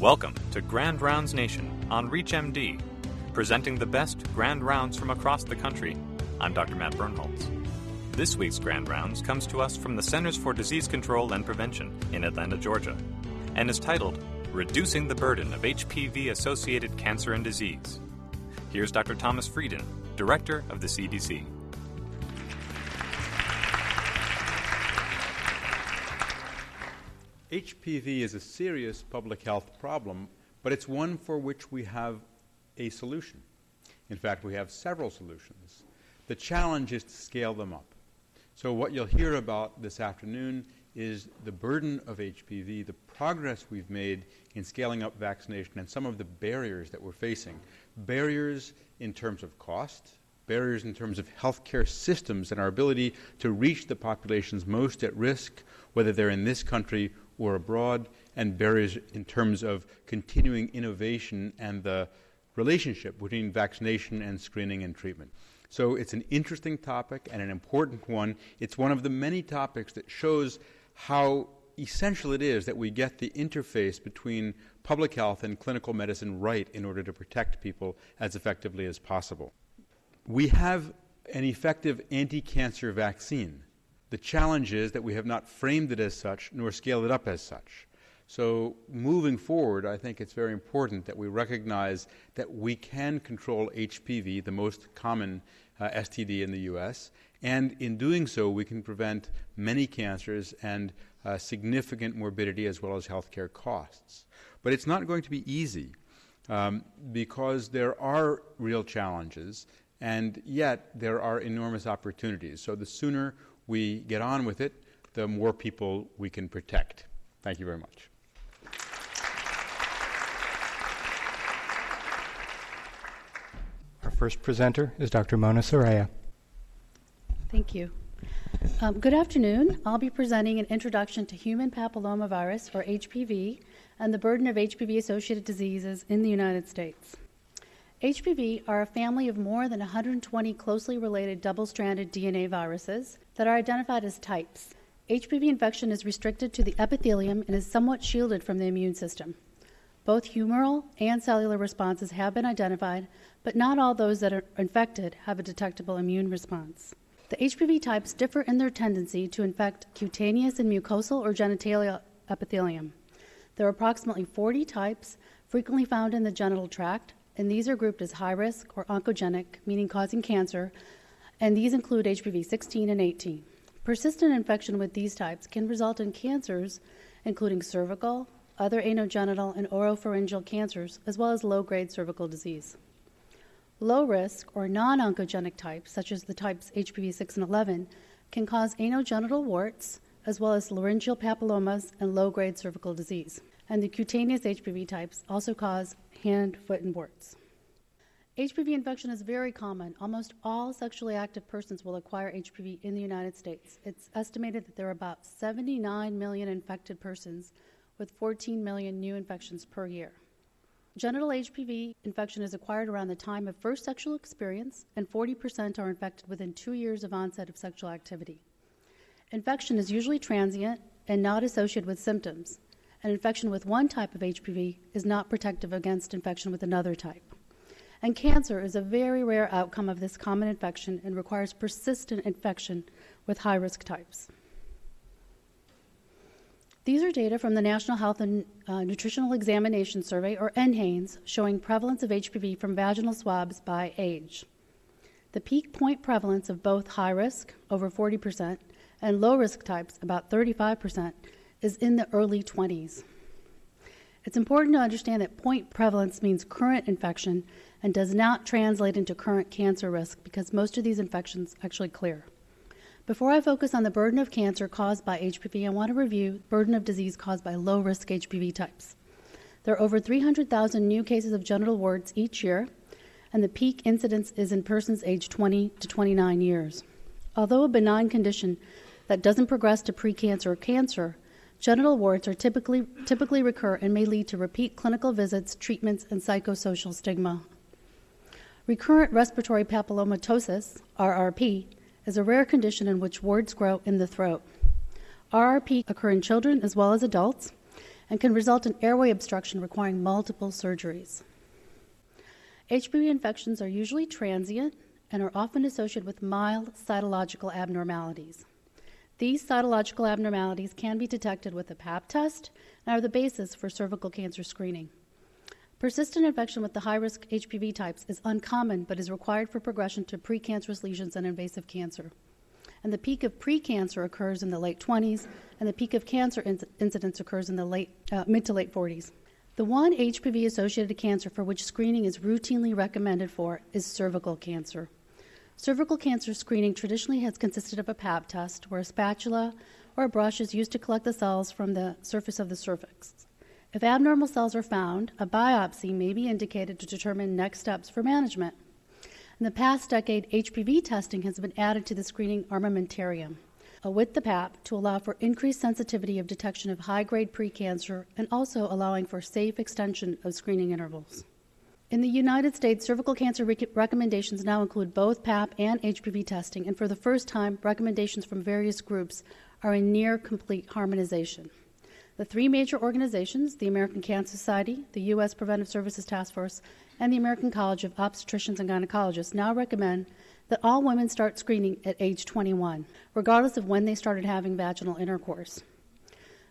Welcome to Grand Rounds Nation on ReachMD, presenting the best Grand Rounds from across the country. I'm Dr. Matt Birnholz. This week's Grand Rounds comes to us from the Centers for Disease Control and Prevention in Atlanta, Georgia, and is titled Reducing the Burden of HPV Associated Cancer and Disease. Here's Dr. Thomas Frieden, Director of the CDC. HPV is a serious public health problem, but it's one for which we have a solution. In fact, we have several solutions. The challenge is to scale them up. So, what you'll hear about this afternoon is the burden of HPV, the progress we've made in scaling up vaccination, and some of the barriers that we're facing. Barriers in terms of cost, barriers in terms of healthcare systems and our ability to reach the populations most at risk, whether they're in this country or abroad, and barriers in terms of continuing innovation and the relationship between vaccination and screening and treatment. So it's an interesting topic and an important one. It's one of the many topics that shows how essential it is that we get the interface between public health and clinical medicine right in order to protect people as effectively as possible. We have an effective anti cancer vaccine. The challenge is that we have not framed it as such nor scaled it up as such. So, moving forward, I think it's very important that we recognize that we can control HPV, the most common uh, STD in the U.S., and in doing so, we can prevent many cancers and uh, significant morbidity as well as healthcare costs. But it's not going to be easy um, because there are real challenges, and yet there are enormous opportunities. So, the sooner we get on with it, the more people we can protect. Thank you very much. Our first presenter is Dr. Mona Saraiya. Thank you. Um, good afternoon. I'll be presenting an introduction to human papillomavirus, or HPV, and the burden of HPV associated diseases in the United States. HPV are a family of more than 120 closely related double stranded DNA viruses that are identified as types. HPV infection is restricted to the epithelium and is somewhat shielded from the immune system. Both humoral and cellular responses have been identified, but not all those that are infected have a detectable immune response. The HPV types differ in their tendency to infect cutaneous and mucosal or genitalia epithelium. There are approximately 40 types frequently found in the genital tract, and these are grouped as high risk or oncogenic, meaning causing cancer, and these include HPV 16 and 18. Persistent infection with these types can result in cancers including cervical, other anogenital, and oropharyngeal cancers, as well as low grade cervical disease. Low risk or non oncogenic types, such as the types HPV 6 and 11, can cause anogenital warts, as well as laryngeal papillomas and low grade cervical disease. And the cutaneous HPV types also cause hand, foot, and warts. HPV infection is very common. Almost all sexually active persons will acquire HPV in the United States. It's estimated that there are about 79 million infected persons, with 14 million new infections per year. Genital HPV infection is acquired around the time of first sexual experience, and 40% are infected within two years of onset of sexual activity. Infection is usually transient and not associated with symptoms. An infection with one type of HPV is not protective against infection with another type. And cancer is a very rare outcome of this common infection and requires persistent infection with high risk types. These are data from the National Health and uh, Nutritional Examination Survey, or NHANES, showing prevalence of HPV from vaginal swabs by age. The peak point prevalence of both high risk, over 40%, and low risk types, about 35%, is in the early 20s. It's important to understand that point prevalence means current infection and does not translate into current cancer risk because most of these infections actually clear. Before I focus on the burden of cancer caused by HPV, I want to review burden of disease caused by low risk HPV types. There are over 300,000 new cases of genital warts each year, and the peak incidence is in persons aged 20 to 29 years. Although a benign condition that doesn't progress to precancer or cancer, genital warts are typically, typically recur and may lead to repeat clinical visits, treatments, and psychosocial stigma Recurrent respiratory papillomatosis, RRP, is a rare condition in which warts grow in the throat. RRP occur in children as well as adults, and can result in airway obstruction requiring multiple surgeries. HPV infections are usually transient and are often associated with mild cytological abnormalities. These cytological abnormalities can be detected with a pap test and are the basis for cervical cancer screening. Persistent infection with the high risk HPV types is uncommon but is required for progression to precancerous lesions and invasive cancer. And the peak of precancer occurs in the late 20s, and the peak of cancer inc- incidence occurs in the late, uh, mid to late 40s. The one HPV associated cancer for which screening is routinely recommended for is cervical cancer. Cervical cancer screening traditionally has consisted of a pap test where a spatula or a brush is used to collect the cells from the surface of the cervix. If abnormal cells are found, a biopsy may be indicated to determine next steps for management. In the past decade, HPV testing has been added to the screening armamentarium with the PAP to allow for increased sensitivity of detection of high grade precancer and also allowing for safe extension of screening intervals. In the United States, cervical cancer rec- recommendations now include both PAP and HPV testing, and for the first time, recommendations from various groups are in near complete harmonization. The three major organizations, the American Cancer Society, the U.S. Preventive Services Task Force, and the American College of Obstetricians and Gynecologists, now recommend that all women start screening at age 21, regardless of when they started having vaginal intercourse.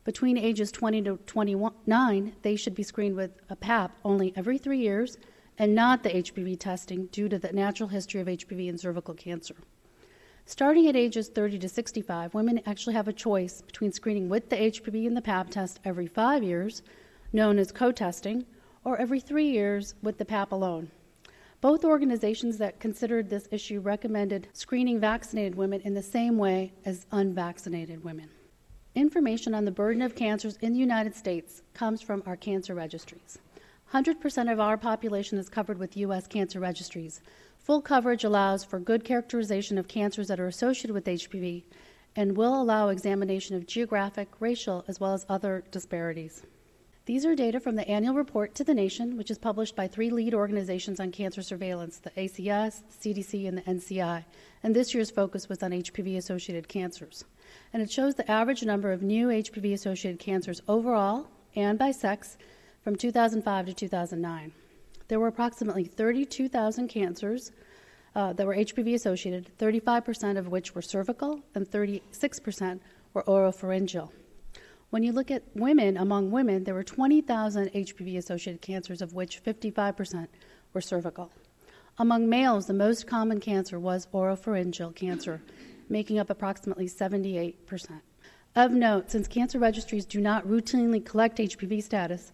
Between ages 20 to 29, they should be screened with a PAP only every three years and not the HPV testing due to the natural history of HPV and cervical cancer. Starting at ages 30 to 65, women actually have a choice between screening with the HPV and the PAP test every five years, known as co testing, or every three years with the PAP alone. Both organizations that considered this issue recommended screening vaccinated women in the same way as unvaccinated women. Information on the burden of cancers in the United States comes from our cancer registries. 100% of our population is covered with U.S. cancer registries. Full coverage allows for good characterization of cancers that are associated with HPV and will allow examination of geographic, racial, as well as other disparities. These are data from the annual report to the nation, which is published by three lead organizations on cancer surveillance the ACS, CDC, and the NCI. And this year's focus was on HPV associated cancers and it shows the average number of new HPV associated cancers overall and by sex from 2005 to 2009. There were approximately 32,000 cancers uh, that were HPV associated, 35% of which were cervical and 36% were oropharyngeal. When you look at women, among women, there were 20,000 HPV associated cancers, of which 55% were cervical. Among males, the most common cancer was oropharyngeal cancer, making up approximately 78%. Of note, since cancer registries do not routinely collect HPV status,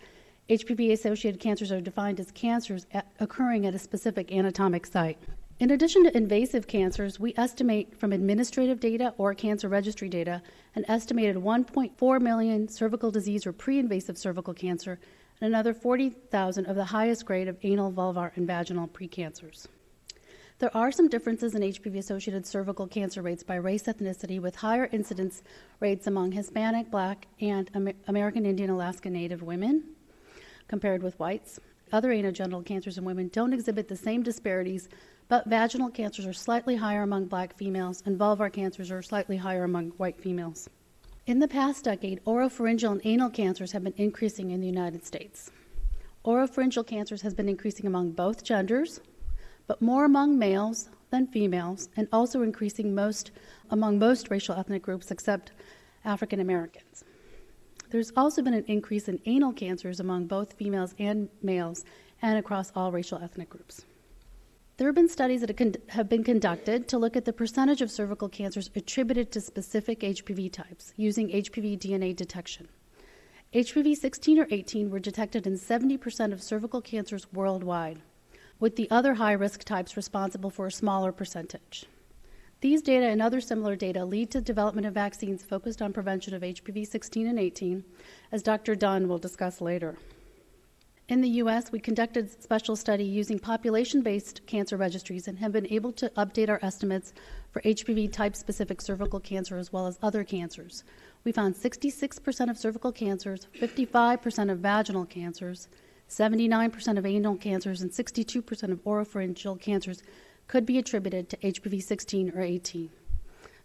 HPV associated cancers are defined as cancers at, occurring at a specific anatomic site. In addition to invasive cancers, we estimate from administrative data or cancer registry data an estimated 1.4 million cervical disease or pre invasive cervical cancer and another 40,000 of the highest grade of anal, vulvar, and vaginal precancers. There are some differences in HPV associated cervical cancer rates by race ethnicity, with higher incidence rates among Hispanic, Black, and Amer- American Indian Alaska Native women compared with whites. Other anogenital cancers in women don't exhibit the same disparities, but vaginal cancers are slightly higher among black females, and vulvar cancers are slightly higher among white females. In the past decade, oropharyngeal and anal cancers have been increasing in the United States. Oropharyngeal cancers has been increasing among both genders, but more among males than females, and also increasing most among most racial ethnic groups except African Americans. There's also been an increase in anal cancers among both females and males and across all racial ethnic groups. There have been studies that have been conducted to look at the percentage of cervical cancers attributed to specific HPV types using HPV DNA detection. HPV 16 or 18 were detected in 70% of cervical cancers worldwide with the other high risk types responsible for a smaller percentage. These data and other similar data lead to development of vaccines focused on prevention of HPV 16 and 18, as Dr. Dunne will discuss later. In the U.S., we conducted a special study using population based cancer registries and have been able to update our estimates for HPV type specific cervical cancer as well as other cancers. We found 66% of cervical cancers, 55% of vaginal cancers, 79% of anal cancers and 62% of oropharyngeal cancers could be attributed to HPV 16 or 18.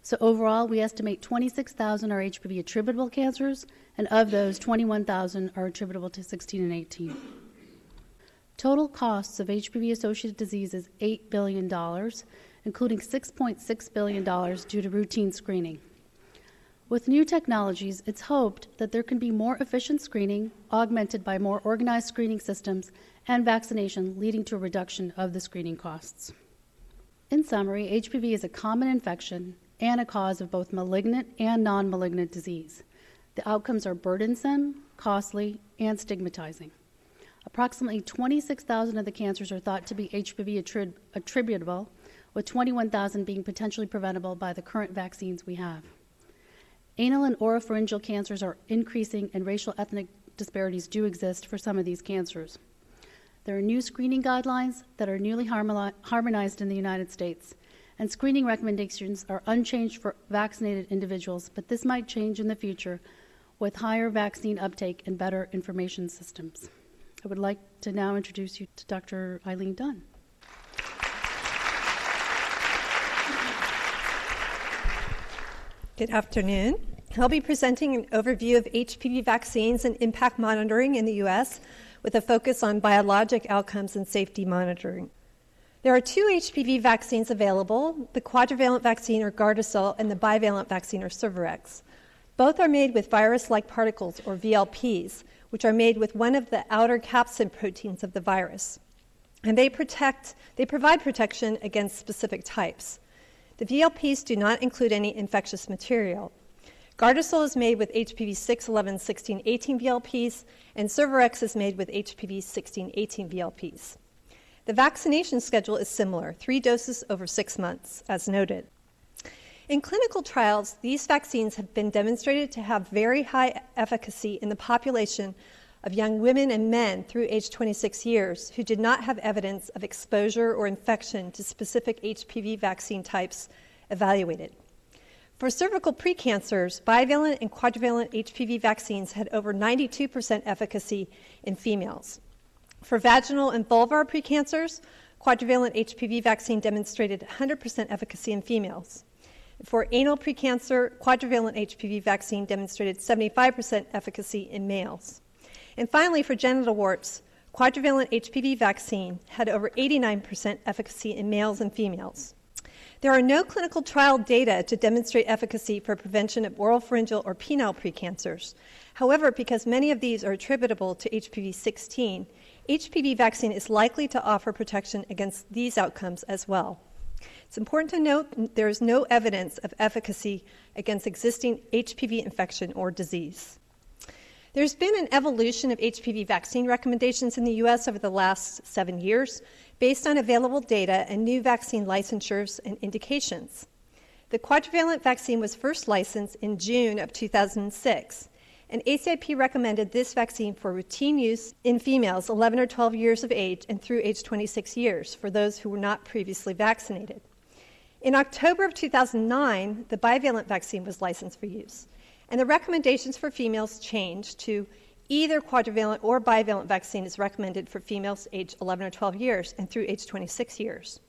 So overall, we estimate 26,000 are HPV attributable cancers, and of those, 21,000 are attributable to 16 and 18. Total costs of HPV associated disease is $8 billion, including $6.6 billion due to routine screening. With new technologies, it's hoped that there can be more efficient screening, augmented by more organized screening systems and vaccination, leading to a reduction of the screening costs. In summary, HPV is a common infection and a cause of both malignant and non malignant disease. The outcomes are burdensome, costly, and stigmatizing. Approximately 26,000 of the cancers are thought to be HPV attrib- attributable, with 21,000 being potentially preventable by the current vaccines we have. Anal and oropharyngeal cancers are increasing, and racial ethnic disparities do exist for some of these cancers. There are new screening guidelines that are newly harmonized in the United States, and screening recommendations are unchanged for vaccinated individuals, but this might change in the future with higher vaccine uptake and better information systems. I would like to now introduce you to Dr. Eileen Dunne. Good afternoon. I'll be presenting an overview of HPV vaccines and impact monitoring in the U.S. with a focus on biologic outcomes and safety monitoring. There are two HPV vaccines available the quadrivalent vaccine or Gardasil and the bivalent vaccine or Cervarix. Both are made with virus like particles or VLPs, which are made with one of the outer capsid proteins of the virus. And they protect they provide protection against specific types. The VLPs do not include any infectious material. Gardasil is made with HPV 6, 11, 16, 18 VLPs, and Cervarix is made with HPV 16, 18 VLPs. The vaccination schedule is similar, three doses over six months, as noted. In clinical trials, these vaccines have been demonstrated to have very high efficacy in the population of young women and men through age 26 years who did not have evidence of exposure or infection to specific HPV vaccine types evaluated. For cervical precancers, bivalent and quadrivalent HPV vaccines had over 92% efficacy in females. For vaginal and vulvar precancers, quadrivalent HPV vaccine demonstrated 100% efficacy in females. For anal precancer, quadrivalent HPV vaccine demonstrated 75% efficacy in males. And finally, for genital warts, quadrivalent HPV vaccine had over 89% efficacy in males and females. There are no clinical trial data to demonstrate efficacy for prevention of oral pharyngeal or penile precancers. However, because many of these are attributable to HPV 16, HPV vaccine is likely to offer protection against these outcomes as well. It's important to note there is no evidence of efficacy against existing HPV infection or disease. There's been an evolution of HPV vaccine recommendations in the U.S. over the last seven years based on available data and new vaccine licensures and indications. The quadrivalent vaccine was first licensed in June of 2006, and ACIP recommended this vaccine for routine use in females 11 or 12 years of age and through age 26 years for those who were not previously vaccinated. In October of 2009, the bivalent vaccine was licensed for use and the recommendations for females changed to either quadrivalent or bivalent vaccine is recommended for females aged 11 or 12 years and through age 26 years.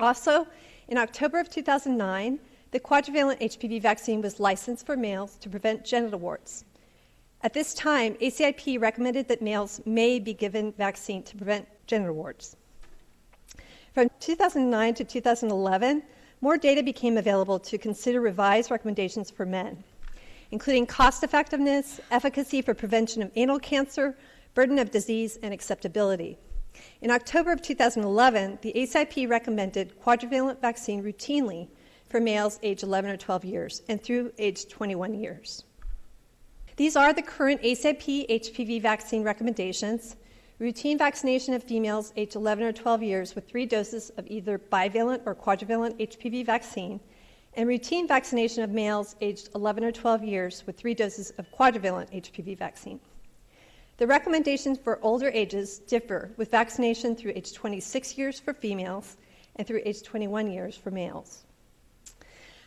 Also, in October of 2009, the quadrivalent HPV vaccine was licensed for males to prevent genital warts. At this time, ACIP recommended that males may be given vaccine to prevent genital warts. From 2009 to 2011, more data became available to consider revised recommendations for men including cost effectiveness, efficacy for prevention of anal cancer, burden of disease, and acceptability. In October of 2011, the ACIP recommended quadrivalent vaccine routinely for males age 11 or 12 years and through age 21 years. These are the current ACIP HPV vaccine recommendations. Routine vaccination of females age 11 or 12 years with three doses of either bivalent or quadrivalent HPV vaccine and routine vaccination of males aged 11 or 12 years with three doses of quadrivalent HPV vaccine. The recommendations for older ages differ, with vaccination through age 26 years for females and through age 21 years for males.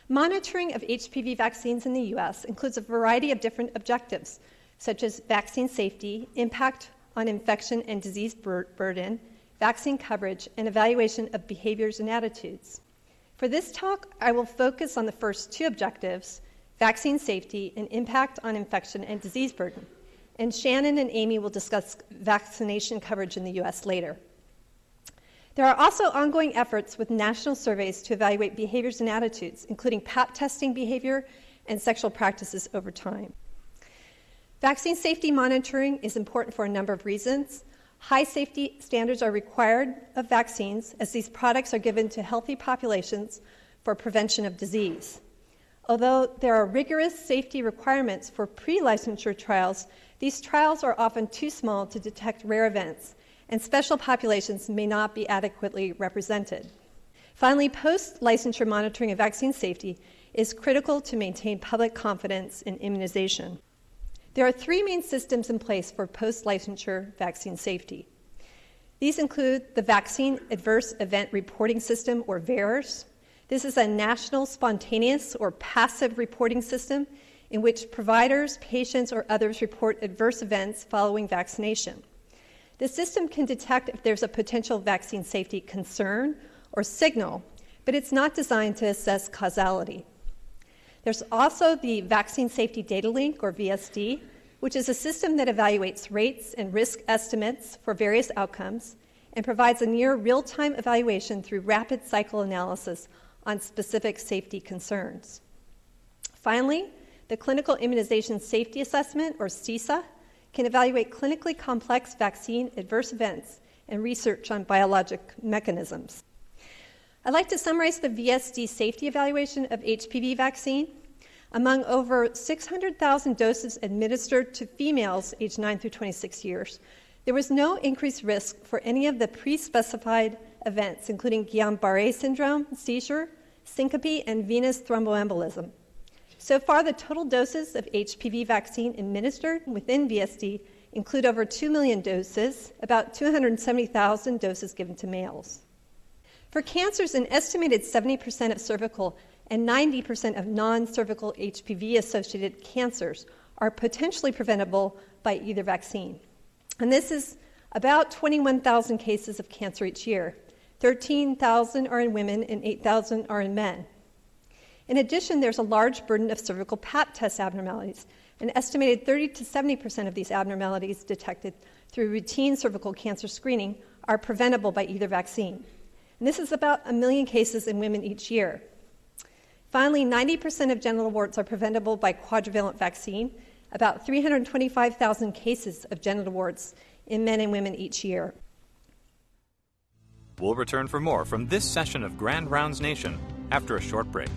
Monitoring of HPV vaccines in the U.S. includes a variety of different objectives, such as vaccine safety, impact on infection and disease bur- burden, vaccine coverage, and evaluation of behaviors and attitudes. For this talk, I will focus on the first two objectives vaccine safety and impact on infection and disease burden. And Shannon and Amy will discuss vaccination coverage in the U.S. later. There are also ongoing efforts with national surveys to evaluate behaviors and attitudes, including PAP testing behavior and sexual practices over time. Vaccine safety monitoring is important for a number of reasons. High safety standards are required of vaccines as these products are given to healthy populations for prevention of disease. Although there are rigorous safety requirements for pre licensure trials, these trials are often too small to detect rare events, and special populations may not be adequately represented. Finally, post licensure monitoring of vaccine safety is critical to maintain public confidence in immunization. There are three main systems in place for post licensure vaccine safety. These include the Vaccine Adverse Event Reporting System, or VAERS. This is a national spontaneous or passive reporting system in which providers, patients, or others report adverse events following vaccination. The system can detect if there's a potential vaccine safety concern or signal, but it's not designed to assess causality. There's also the Vaccine Safety Datalink, or VSD, which is a system that evaluates rates and risk estimates for various outcomes and provides a near real time evaluation through rapid cycle analysis on specific safety concerns. Finally, the Clinical Immunization Safety Assessment, or CISA, can evaluate clinically complex vaccine adverse events and research on biologic mechanisms. I'd like to summarize the VSD safety evaluation of HPV vaccine. Among over 600,000 doses administered to females aged 9 through 26 years, there was no increased risk for any of the pre specified events, including Guillain Barre syndrome, seizure, syncope, and venous thromboembolism. So far, the total doses of HPV vaccine administered within VSD include over 2 million doses, about 270,000 doses given to males. For cancers, an estimated 70% of cervical and 90% of non cervical HPV associated cancers are potentially preventable by either vaccine. And this is about 21,000 cases of cancer each year. 13,000 are in women and 8,000 are in men. In addition, there's a large burden of cervical pap test abnormalities. An estimated 30 to 70% of these abnormalities detected through routine cervical cancer screening are preventable by either vaccine. And this is about a million cases in women each year. Finally, 90% of genital warts are preventable by quadrivalent vaccine, about 325,000 cases of genital warts in men and women each year. We'll return for more from this session of Grand Rounds Nation after a short break.